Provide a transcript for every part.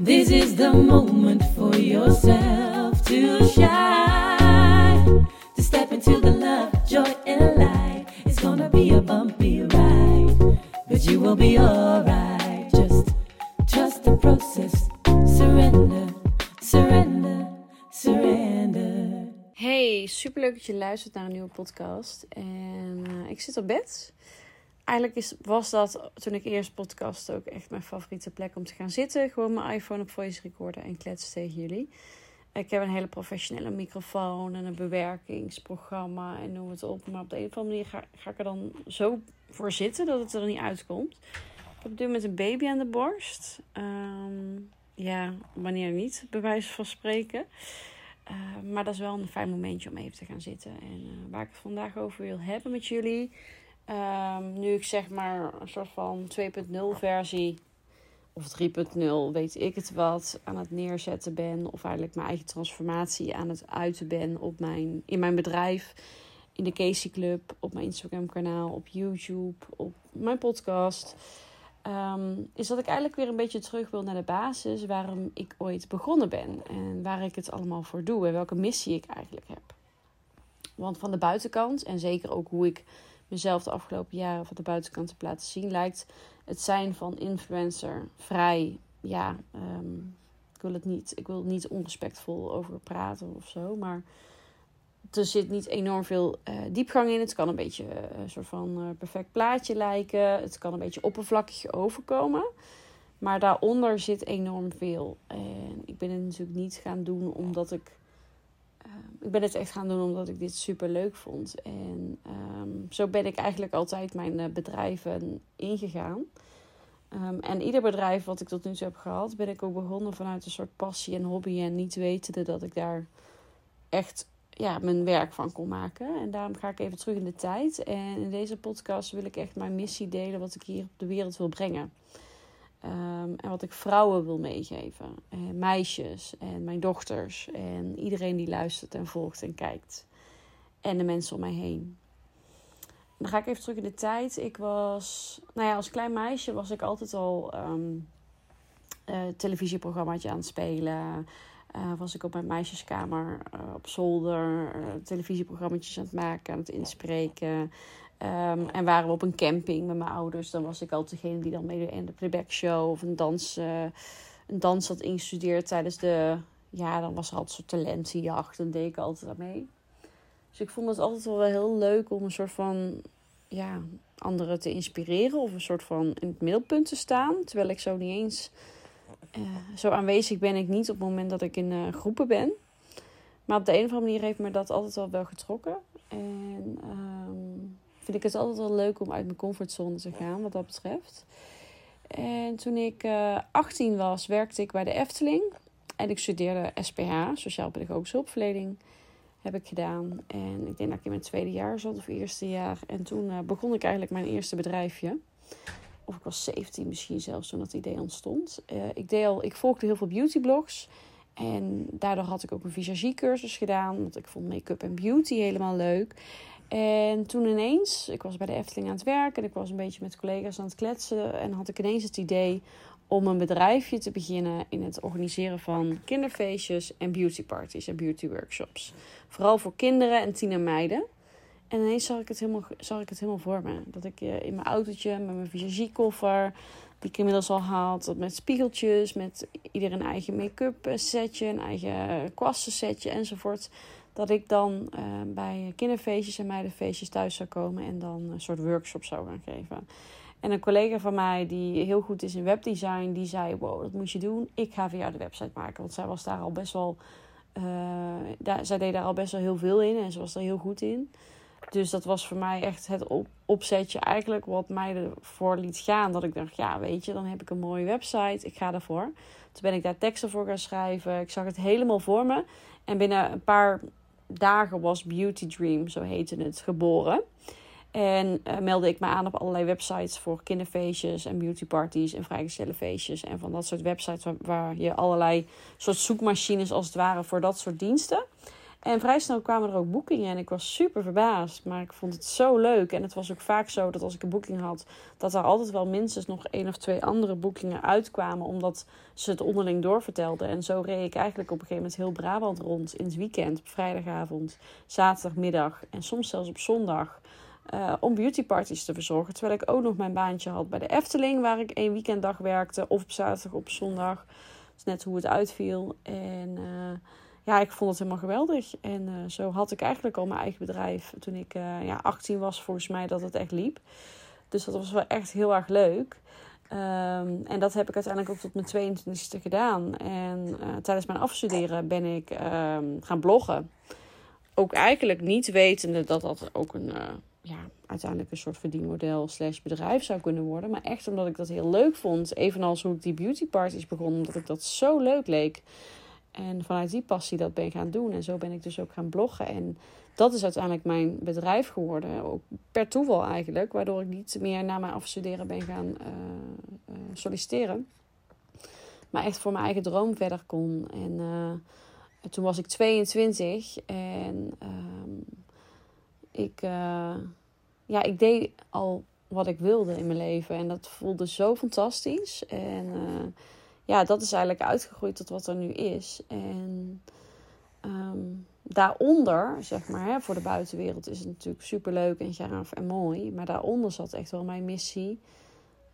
This is the moment for yourself to shine. To step into the love, joy, and light. It's gonna be a bumpy ride, but you will be alright. Just trust the process. Surrender, surrender, surrender. Hey, superleuk dat je luistert naar een nieuwe podcast. En eh, ik zit op bed. Eigenlijk is, was dat toen ik eerst podcast ook echt mijn favoriete plek om te gaan zitten. Gewoon mijn iPhone op voice recorder en kletsen tegen jullie. Ik heb een hele professionele microfoon en een bewerkingsprogramma en noem het op. Maar op de een of andere manier ga, ga ik er dan zo voor zitten dat het er niet uitkomt. Ik heb nu met een baby aan de borst. Ehm, ja, wanneer niet, bij wijze van spreken. Uh, maar dat is wel een fijn momentje om even te gaan zitten. En uh, waar ik het vandaag over wil hebben met jullie. Um, nu ik zeg maar een soort van 2.0 versie of 3.0, weet ik het wat, aan het neerzetten ben. Of eigenlijk mijn eigen transformatie aan het uiten ben op mijn, in mijn bedrijf. In de Casey Club, op mijn Instagram kanaal, op YouTube, op mijn podcast. Um, is dat ik eigenlijk weer een beetje terug wil naar de basis waarom ik ooit begonnen ben. En waar ik het allemaal voor doe en welke missie ik eigenlijk heb. Want van de buitenkant, en zeker ook hoe ik mezelf de afgelopen jaren van de buitenkant heb laten zien, lijkt het zijn van influencer vrij. Ja, um, ik wil het niet, ik wil niet onrespectvol over praten of zo, maar er zit niet enorm veel uh, diepgang in. Het kan een beetje uh, een soort van uh, perfect plaatje lijken. Het kan een beetje oppervlakkig overkomen. Maar daaronder zit enorm veel. En ik ben het natuurlijk niet gaan doen omdat ik. Ik ben het echt gaan doen omdat ik dit super leuk vond. En um, zo ben ik eigenlijk altijd mijn bedrijven ingegaan. Um, en ieder bedrijf wat ik tot nu toe heb gehad, ben ik ook begonnen vanuit een soort passie en hobby. En niet wetende dat ik daar echt ja, mijn werk van kon maken. En daarom ga ik even terug in de tijd. En in deze podcast wil ik echt mijn missie delen, wat ik hier op de wereld wil brengen. Um, en wat ik vrouwen wil meegeven. En meisjes en mijn dochters. En iedereen die luistert en volgt en kijkt. En de mensen om mij heen. Dan ga ik even terug in de tijd. Ik was, nou ja, als klein meisje was ik altijd al um, uh, televisieprogrammaatje aan het spelen. Uh, was ik op mijn meisjeskamer op zolder televisieprogramma's aan het maken, aan het inspreken. Um, en waren we op een camping met mijn ouders. Dan was ik altijd degene die dan meedeed in de playback show of een dans, een dans had ingestudeerd tijdens de. Ja, dan was er altijd soort talentenjacht. En deed ik altijd aan mee. Dus ik vond het altijd wel heel leuk om een soort van. Ja, anderen te inspireren of een soort van in het middelpunt te staan. Terwijl ik zo niet eens uh, zo aanwezig ben ik niet op het moment dat ik in uh, groepen ben. Maar op de een of andere manier heeft me dat altijd wel wel getrokken. En vind ik het altijd wel leuk om uit mijn comfortzone te gaan, wat dat betreft. En toen ik uh, 18 was, werkte ik bij de Efteling. En ik studeerde SPH, Sociaal Pedagogische Hulpverlening. Heb ik gedaan. En ik denk dat ik in mijn tweede jaar zat, of eerste jaar. En toen begon ik eigenlijk mijn eerste bedrijfje of ik was 17 misschien zelfs toen dat idee ontstond. Uh, ik, deed al, ik volgde heel veel beautyblogs. En daardoor had ik ook een visagiecursus gedaan. Want ik vond make-up en beauty helemaal leuk. En toen ineens, ik was bij de Efteling aan het werken. En ik was een beetje met collega's aan het kletsen. En had ik ineens het idee om een bedrijfje te beginnen in het organiseren van kinderfeestjes en beautyparties en beauty workshops. Vooral voor kinderen en tienermeiden. En ineens zag ik het helemaal, zag ik het helemaal voor me. Dat ik uh, in mijn autootje met mijn visagiekoffer, die ik inmiddels al had, met spiegeltjes, met ieder een eigen make-up setje, een eigen kwasten setje enzovoort. Dat ik dan uh, bij kinderfeestjes en meidenfeestjes thuis zou komen en dan een soort workshop zou gaan geven. En een collega van mij die heel goed is in webdesign, die zei: Wow, dat moet je doen. Ik ga voor jou de website maken. Want zij was daar al best wel. Uh, daar, zij deed daar al best wel heel veel in en ze was er heel goed in. Dus dat was voor mij echt het op opzetje eigenlijk wat mij ervoor liet gaan. Dat ik dacht, ja weet je, dan heb ik een mooie website. Ik ga ervoor. Toen ben ik daar teksten voor gaan schrijven. Ik zag het helemaal voor me. En binnen een paar dagen was Beauty Dream, zo heette het, geboren. En uh, meldde ik me aan op allerlei websites voor kinderfeestjes en beautyparties en vrijgezellenfeestjes. En van dat soort websites waar, waar je allerlei soort zoekmachines als het ware voor dat soort diensten. En vrij snel kwamen er ook boekingen en ik was super verbaasd. Maar ik vond het zo leuk. En het was ook vaak zo dat als ik een boeking had, dat er altijd wel minstens nog één of twee andere boekingen uitkwamen. Omdat ze het onderling doorvertelden. En zo reed ik eigenlijk op een gegeven moment heel Brabant rond in het weekend, op vrijdagavond, zaterdagmiddag en soms zelfs op zondag. Uh, om beautyparties te verzorgen. Terwijl ik ook nog mijn baantje had bij de Efteling, waar ik één weekenddag werkte. Of op zaterdag, op zondag. Dat is net hoe het uitviel. En uh, ja, ik vond het helemaal geweldig. En uh, zo had ik eigenlijk al mijn eigen bedrijf toen ik ja, 18 was, volgens mij, dat het echt liep. Dus dat was wel echt heel erg leuk. Um, en dat heb ik uiteindelijk ook tot mijn 22e gedaan. En tijdens mijn afstuderen ben ik um, gaan bloggen. Ook eigenlijk niet wetende dat dat ook een ja, uiteindelijk een soort verdienmodel slash bedrijf zou kunnen worden. Maar echt omdat ik dat heel leuk vond. Evenals hoe ik die beauty parties begon. Omdat ik dat zo leuk leek. En vanuit die passie dat ben gaan doen. En zo ben ik dus ook gaan bloggen. En dat is uiteindelijk mijn bedrijf geworden. Ook per toeval eigenlijk. Waardoor ik niet meer na mijn afstuderen ben gaan uh, uh, solliciteren. Maar echt voor mijn eigen droom verder kon. En uh, toen was ik 22. En ehm, ik ja, ik deed al wat ik wilde in mijn leven. En dat voelde zo fantastisch. En ja, dat is eigenlijk uitgegroeid tot wat er nu is. En um, daaronder, zeg maar, hè, voor de buitenwereld is het natuurlijk super leuk en gaaf en mooi. Maar daaronder zat echt wel mijn missie.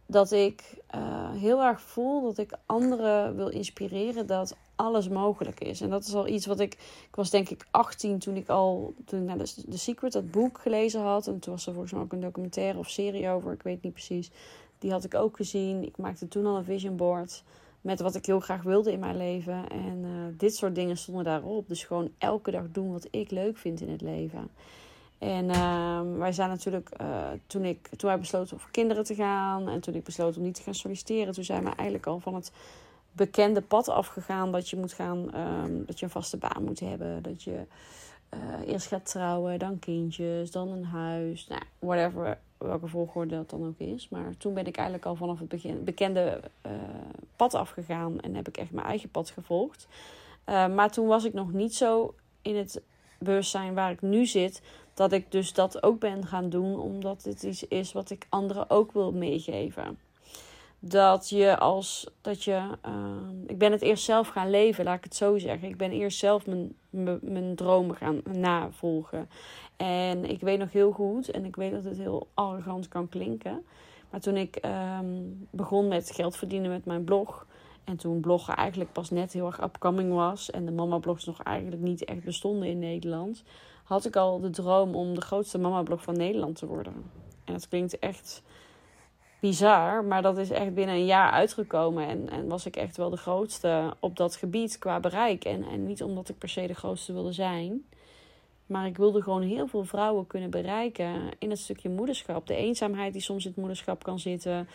Dat ik uh, heel erg voel dat ik anderen wil inspireren dat alles mogelijk is. En dat is al iets wat ik. Ik was denk ik 18 toen ik al. Toen ik naar Secret, dat boek gelezen had. En toen was er volgens mij ook een documentaire of serie over. Ik weet niet precies. Die had ik ook gezien. Ik maakte toen al een vision board. Met wat ik heel graag wilde in mijn leven. En uh, dit soort dingen stonden daarop. Dus gewoon elke dag doen wat ik leuk vind in het leven. En uh, wij zijn natuurlijk, uh, toen, ik, toen wij besloten voor kinderen te gaan en toen ik besloot om niet te gaan solliciteren, toen zijn we eigenlijk al van het bekende pad afgegaan. Dat je moet gaan, um, dat je een vaste baan moet hebben. Dat je uh, eerst gaat trouwen, dan kindjes, dan een huis. Nou, whatever, welke volgorde dat dan ook is. Maar toen ben ik eigenlijk al vanaf het begin bekende uh, pad afgegaan. En heb ik echt mijn eigen pad gevolgd. Uh, maar toen was ik nog niet zo in het bewustzijn waar ik nu zit. Dat ik dus dat ook ben gaan doen. Omdat dit iets is wat ik anderen ook wil meegeven dat je als dat je. Uh, ik ben het eerst zelf gaan leven, laat ik het zo zeggen. Ik ben eerst zelf mijn, mijn, mijn dromen gaan navolgen. En ik weet nog heel goed, en ik weet dat het heel arrogant kan klinken. Maar toen ik um, begon met geld verdienen met mijn blog. En toen bloggen eigenlijk pas net heel erg upcoming was. En de mama-blogs nog eigenlijk niet echt bestonden in Nederland. Had ik al de droom om de grootste mama-blog van Nederland te worden. En dat klinkt echt bizar. Maar dat is echt binnen een jaar uitgekomen. En, en was ik echt wel de grootste op dat gebied qua bereik. En, en niet omdat ik per se de grootste wilde zijn. Maar ik wilde gewoon heel veel vrouwen kunnen bereiken in het stukje moederschap. De eenzaamheid die soms in het moederschap kan zitten.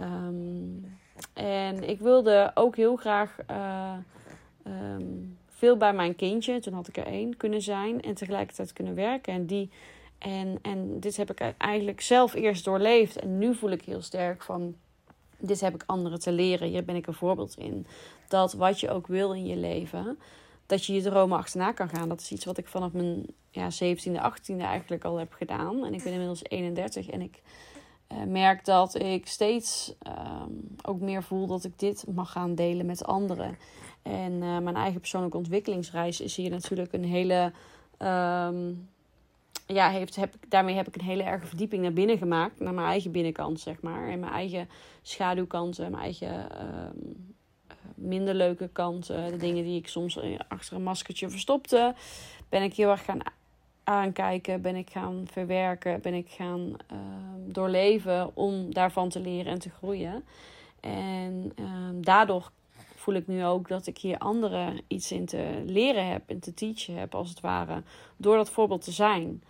Um, en ik wilde ook heel graag uh, um, veel bij mijn kindje, toen had ik er één, kunnen zijn. En tegelijkertijd kunnen werken. En die en, en dit heb ik eigenlijk zelf eerst doorleefd. En nu voel ik heel sterk van. Dit heb ik anderen te leren. Hier ben ik een voorbeeld in. Dat wat je ook wil in je leven. Dat je je dromen achterna kan gaan. Dat is iets wat ik vanaf mijn ja, 17e, 18e eigenlijk al heb gedaan. En ik ben inmiddels 31. En ik uh, merk dat ik steeds uh, ook meer voel dat ik dit mag gaan delen met anderen. En uh, mijn eigen persoonlijke ontwikkelingsreis is hier natuurlijk een hele. Um, ja, heeft, heb, daarmee heb ik een hele erge verdieping naar binnen gemaakt. Naar mijn eigen binnenkant, zeg maar. En mijn eigen schaduwkanten, mijn eigen uh, minder leuke kanten. De dingen die ik soms achter een maskertje verstopte. Ben ik heel erg gaan aankijken. Ben ik gaan verwerken. Ben ik gaan uh, doorleven om daarvan te leren en te groeien. En ehm, daardoor voel ik nu ook dat ik hier anderen iets in te leren heb en te teachen heb, als het ware. Door dat voorbeeld te zijn.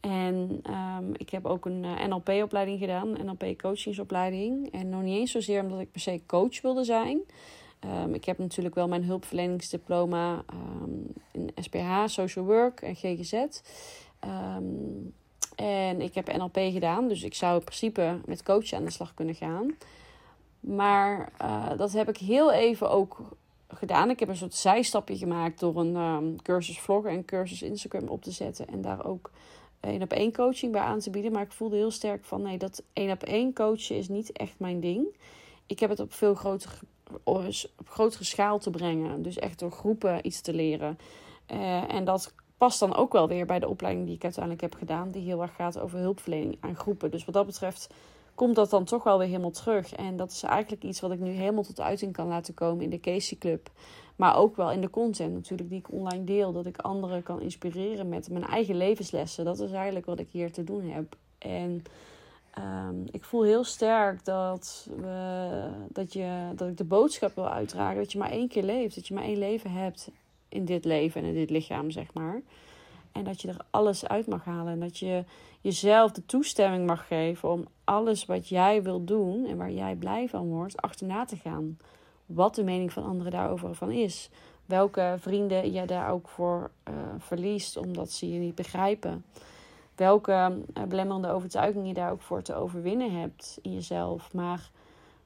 En um, ik heb ook een uh, NLP-opleiding gedaan, NLP-coachingsopleiding. En nog niet eens zozeer omdat ik per se coach wilde zijn. Um, ik heb natuurlijk wel mijn hulpverleningsdiploma um, in SPH, Social Work en GGZ. en ik heb NLP gedaan, dus ik zou in principe met coachen aan de slag kunnen gaan. Maar uh, dat heb ik heel even ook gedaan. Ik heb een soort zijstapje gemaakt door een ehm, cursus vloggen en cursus Instagram op te zetten. En daar ook één op één coaching bij aan te bieden. Maar ik voelde heel sterk van nee, dat één op één coachen is niet echt mijn ding. Ik heb het op veel grotere, op grotere schaal te brengen. Dus echt door groepen iets te leren. Uh, en dat past dan ook wel weer bij de opleiding die ik uiteindelijk heb gedaan. Die heel erg gaat over hulpverlening aan groepen. Dus wat dat betreft komt dat dan toch wel weer helemaal terug. En dat is eigenlijk iets wat ik nu helemaal tot uiting kan laten komen in de Casey Club. Maar ook wel in de content natuurlijk die ik online deel. Dat ik anderen kan inspireren met mijn eigen levenslessen. Dat is eigenlijk wat ik hier te doen heb. En um, ik voel heel sterk dat, dat, je, dat ik de boodschap wil uitdragen. Dat je maar één keer leeft. Dat je maar één leven hebt in dit leven en in dit lichaam, zeg maar. En dat je er alles uit mag halen. En dat je jezelf de toestemming mag geven om alles wat jij wil doen en waar jij blij van wordt, achterna te gaan. Wat de mening van anderen daarover van is. Welke vrienden je daar ook voor uh, verliest omdat ze je niet begrijpen. Welke uh, belemmerende overtuigingen je daar ook voor te overwinnen hebt in jezelf. Maar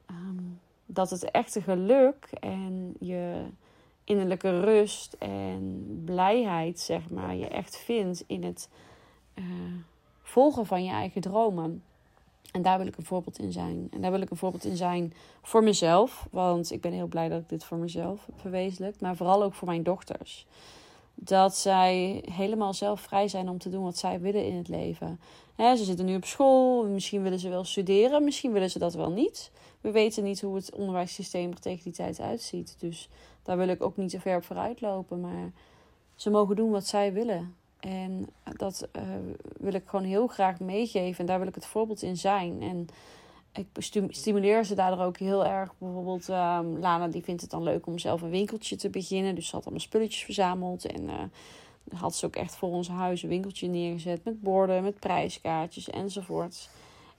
um, dat het echte geluk en je innerlijke rust en blijheid, zeg maar, je echt vindt in het uh, volgen van je eigen dromen. En daar wil ik een voorbeeld in zijn. En daar wil ik een voorbeeld in zijn voor mezelf. Want ik ben heel blij dat ik dit voor mezelf heb verwezenlijkt. Maar vooral ook voor mijn dochters. Dat zij helemaal zelf vrij zijn om te doen wat zij willen in het leven. ze zitten nu op school. Misschien willen ze wel studeren. Misschien willen ze dat wel niet. We weten niet hoe het onderwijssysteem er tegen die tijd uitziet. Dus daar wil ik ook niet te ver op vooruit lopen. Maar ze mogen doen wat zij willen. En dat uh, wil ik gewoon heel graag meegeven. En daar wil ik het voorbeeld in zijn. En ik stimuleer ze daardoor ook heel erg. Bijvoorbeeld, um, Lana die vindt het dan leuk om zelf een winkeltje te beginnen. Dus ze had allemaal spulletjes verzameld. En uh, had ze ook echt voor ons huis een winkeltje neergezet. Met borden, met prijskaartjes enzovoorts.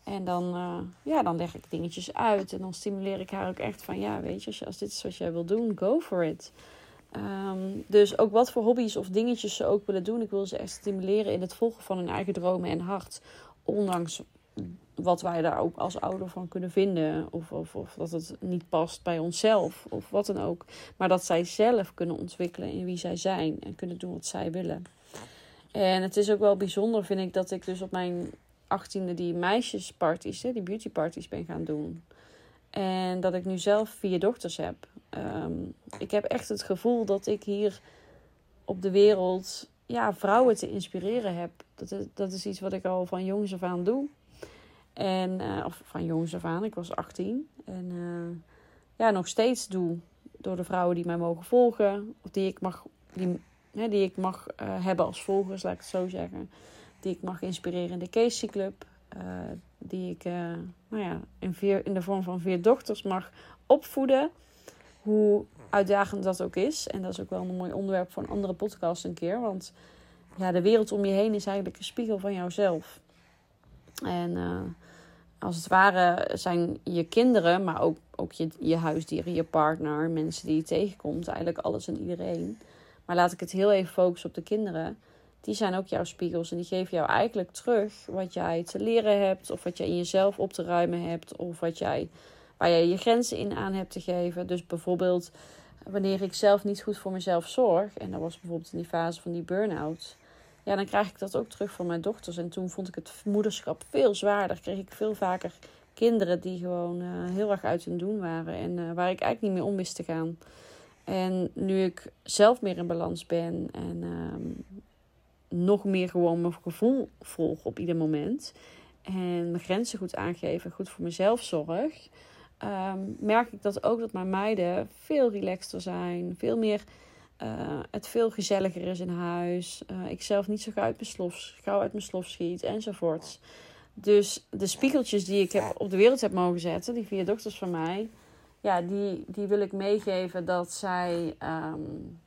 En dan, uh, ja, dan leg ik dingetjes uit. En dan stimuleer ik haar ook echt van... Ja, weet je, als, dit is wat jij wil doen, go for it. Um, dus ook wat voor hobby's of dingetjes ze ook willen doen. Ik wil ze echt stimuleren in het volgen van hun eigen dromen en hart. Ondanks wat wij daar ook als ouder van kunnen vinden. Of, of, of dat het niet past bij onszelf. Of wat dan ook. Maar dat zij zelf kunnen ontwikkelen in wie zij zijn. En kunnen doen wat zij willen. En het is ook wel bijzonder, vind ik, dat ik dus op mijn achttiende die meisjesparties, die beautyparties ben gaan doen. En dat ik nu zelf vier dochters heb. Um, ik heb echt het gevoel dat ik hier op de wereld ja, vrouwen te inspireren heb. Dat is, dat is iets wat ik al van jongs af aan doe. En, uh, of van jongs af aan, ik was 18. En uh, ja, nog steeds doe. Door de vrouwen die mij mogen volgen. Of die ik mag, die, hè, die ik mag uh, hebben als volgers, laat ik het zo zeggen. Die ik mag inspireren in de Casey Club. die ik nou ja, in, vier, in de vorm van vier dochters mag opvoeden hoe uitdagend dat ook is. En dat is ook wel een mooi onderwerp voor een andere podcast een keer. Want ja, de wereld om je heen is eigenlijk een spiegel van jouzelf. En als het ware zijn je kinderen, maar ook, ook je, je huisdieren, je partner, mensen die je tegenkomt, eigenlijk alles en iedereen. Maar laat ik het heel even focussen op de kinderen. Die zijn ook jouw spiegels en die geven jou eigenlijk terug wat jij te leren hebt, of wat jij in jezelf op te ruimen hebt, of wat jij waar je je grenzen in aan hebt te geven. Dus bijvoorbeeld wanneer ik zelf niet goed voor mezelf zorg, en dat was bijvoorbeeld in die fase van die burn-out, ja, dan krijg ik dat ook terug van mijn dochters. En toen vond ik het moederschap veel zwaarder. Kreeg ik veel vaker kinderen die gewoon uh, heel erg uit hun doen waren en uh, waar ik eigenlijk niet meer om wist te gaan. En nu ik zelf meer in balans ben en uh, nog meer gewoon mijn gevoel volg op ieder moment. En mijn grenzen goed aangeven, goed voor mezelf zorg um, merk ik dat ook dat mijn meiden veel relaxter zijn. Veel meer, uh, het veel gezelliger is in huis. Uh, ik zelf niet zo gauw uit, mijn slof, gauw uit mijn slof schiet enzovoorts. Dus de spiegeltjes die ik heb op de wereld heb mogen zetten, die vier dochters van mij, ja, die, die wil ik meegeven dat zij, um,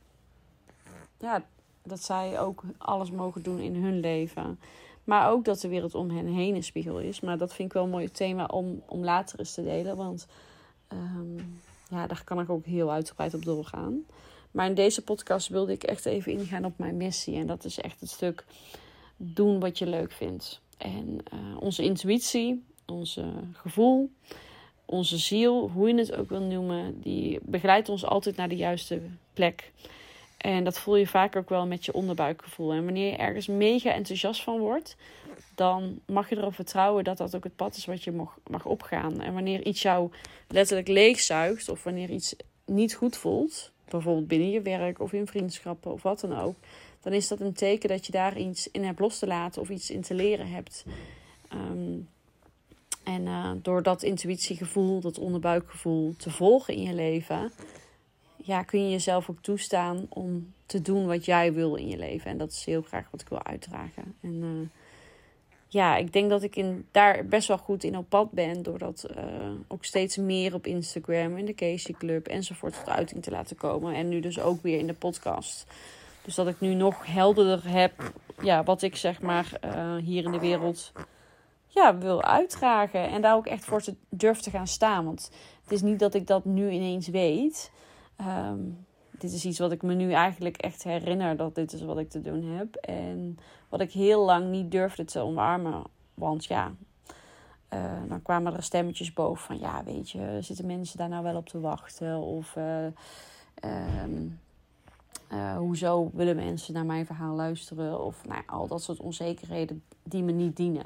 ja, dat zij ook alles mogen doen in hun leven. Maar ook dat de wereld om hen heen een spiegel is. Maar dat vind ik wel een mooi thema om, om later eens te delen. Want um, ja, daar kan ik ook heel uitgebreid op doorgaan. Maar in deze podcast wilde ik echt even ingaan op mijn missie. En dat is echt het stuk doen wat je leuk vindt. En uh, onze intuïtie, ons gevoel, onze ziel, hoe je het ook wil noemen, die begeleidt ons altijd naar de juiste plek. En dat voel je vaak ook wel met je onderbuikgevoel. En wanneer je ergens mega enthousiast van wordt, dan mag je erop vertrouwen dat dat ook het pad is wat je mag, mag opgaan. En wanneer iets jou letterlijk leegzuigt, of wanneer iets niet goed voelt, bijvoorbeeld binnen je werk of in vriendschappen of wat dan ook, dan is dat een teken dat je daar iets in hebt los te laten of iets in te leren hebt. Ehm, en uh, door dat intuïtiegevoel, dat onderbuikgevoel te volgen in je leven, ja, kun je jezelf ook toestaan om te doen wat jij wil in je leven. En dat is heel graag wat ik wil uitdragen. En uh, ja, ik denk dat ik in, daar best wel goed in op pad ben. Door dat uh, ook steeds meer op Instagram, in de Casey Club enzovoort tot uiting te laten komen. En nu dus ook weer in de podcast. Dus dat ik nu nog helderder heb ja, wat ik zeg maar uh, hier in de wereld ja, wil uitdragen. En daar ook echt voor te, durf te gaan staan. Want het is niet dat ik dat nu ineens weet. Um, dit is iets wat ik me nu eigenlijk echt herinner dat dit is wat ik te doen heb. En wat ik heel lang niet durfde te omarmen. Want ja, uh, dan kwamen er stemmetjes boven van ja, weet je, zitten mensen daar nou wel op te wachten? Of uh, um, uh, hoezo willen mensen naar mijn verhaal luisteren? Of nou, al dat soort onzekerheden die me niet dienen.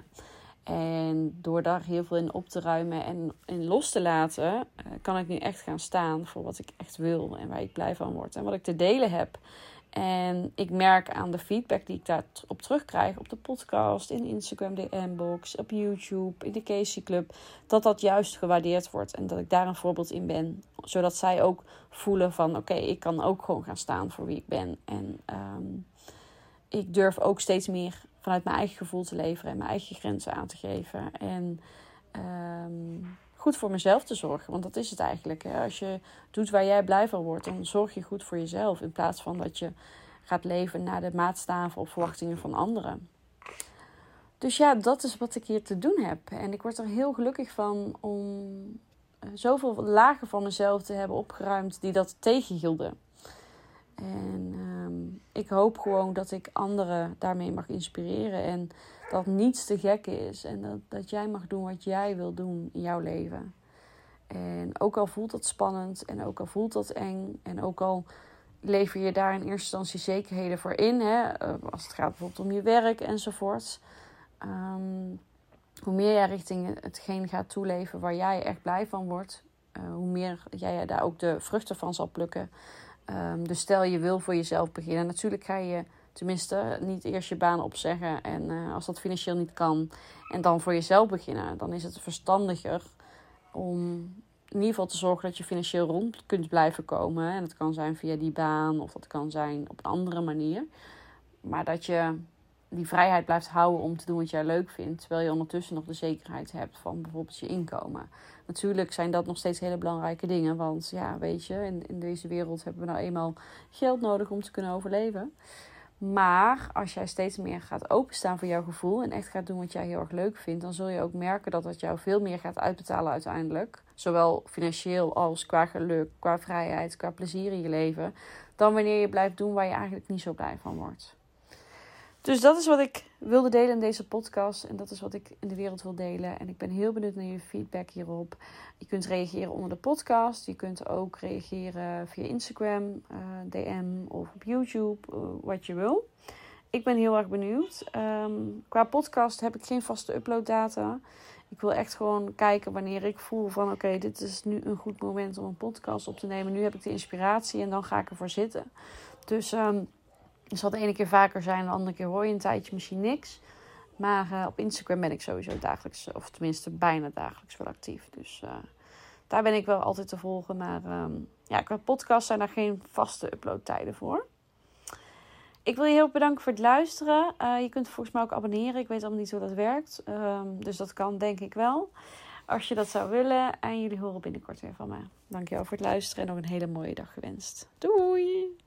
En door daar heel veel in op te ruimen en in los te laten, uh, kan ik nu echt gaan staan voor wat ik echt wil en waar ik blij van word en wat ik te delen heb. En ik merk aan de feedback die ik daarop terugkrijg op de podcast, in Instagram DM-box, op YouTube, in de Casey Club, dat dat juist gewaardeerd wordt en dat ik daar een voorbeeld in ben. Zodat zij ook voelen van oké, ik kan ook gewoon gaan staan voor wie ik ben. En um, ik durf ook steeds meer vanuit mijn eigen gevoel te leveren en mijn eigen grenzen aan te geven. En um, goed voor mezelf te zorgen. Want dat is het eigenlijk. Als je doet waar jij blij van wordt, dan zorg je goed voor jezelf. In plaats van dat je gaat leven naar de maatstaven of verwachtingen van anderen. Dus ja, dat is wat ik hier te doen heb. En ik word er heel gelukkig van om eh, zoveel lagen van mezelf te hebben opgeruimd die dat tegenhielden. En um, ik hoop gewoon dat ik anderen daarmee mag inspireren. En dat niets te gek is. En dat, dat jij mag doen wat jij wil doen in jouw leven. En ook al voelt dat spannend en ook al voelt dat eng. En ook al lever je daar in eerste instantie zekerheden voor in. Hè, eh, als het gaat bijvoorbeeld om je werk enzovoort. Um, hoe meer jij richting hetgeen gaat toeleven waar jij echt blij van wordt. Uh, hoe meer jij daar ook de vruchten van zal plukken. Um, dus stel je wil voor jezelf beginnen. Natuurlijk ga je tenminste niet eerst je baan opzeggen. En uh, als dat financieel niet kan. En dan voor jezelf beginnen. Dan is het verstandiger om in ieder geval te zorgen dat je financieel rond kunt blijven komen. En dat kan zijn via die baan of dat kan zijn op een andere manier. Maar dat je die vrijheid blijft houden om te doen wat jij leuk vindt. Terwijl je ondertussen nog de zekerheid hebt van bijvoorbeeld je inkomen. Natuurlijk zijn dat nog steeds hele belangrijke dingen. Want ja, weet je, in, in deze wereld hebben we nou eenmaal geld nodig om te kunnen overleven. Maar als jij steeds meer gaat openstaan voor jouw gevoel en echt gaat doen wat jij heel erg leuk vindt, dan zul je ook merken dat het jou veel meer gaat uitbetalen uiteindelijk. Zowel financieel als qua geluk, qua vrijheid, qua plezier in je leven. Dan wanneer je blijft doen waar je eigenlijk niet zo blij van wordt. Dus dat is wat ik wilde delen in deze podcast. En dat is wat ik in de wereld wil delen. En ik ben heel benieuwd naar je feedback hierop. Je kunt reageren onder de podcast. Je kunt ook reageren via Instagram, uh, DM of op YouTube, uh, wat je wil. Ik ben heel erg benieuwd. Um, qua podcast heb ik geen vaste uploaddata. Ik wil echt gewoon kijken wanneer ik voel van oké, dit is nu een goed moment om een podcast op te nemen. Nu heb ik de inspiratie en dan ga ik ervoor zitten. Dus um, het zal de ene keer vaker zijn, de andere keer hoor je een tijdje misschien niks. Maar uh, op Instagram ben ik sowieso dagelijks, of tenminste bijna dagelijks wel actief. Dus uh, daar ben ik wel altijd te volgen. Maar um, ja, qua podcast zijn daar geen vaste uploadtijden voor. Ik wil je heel bedanken voor het luisteren. Uh, je kunt volgens mij ook abonneren. Ik weet allemaal niet hoe dat werkt. Um, dus dat kan denk ik wel. Als je dat zou willen. En jullie horen binnenkort weer van mij. Dankjewel voor het luisteren en nog een hele mooie dag gewenst. Doei!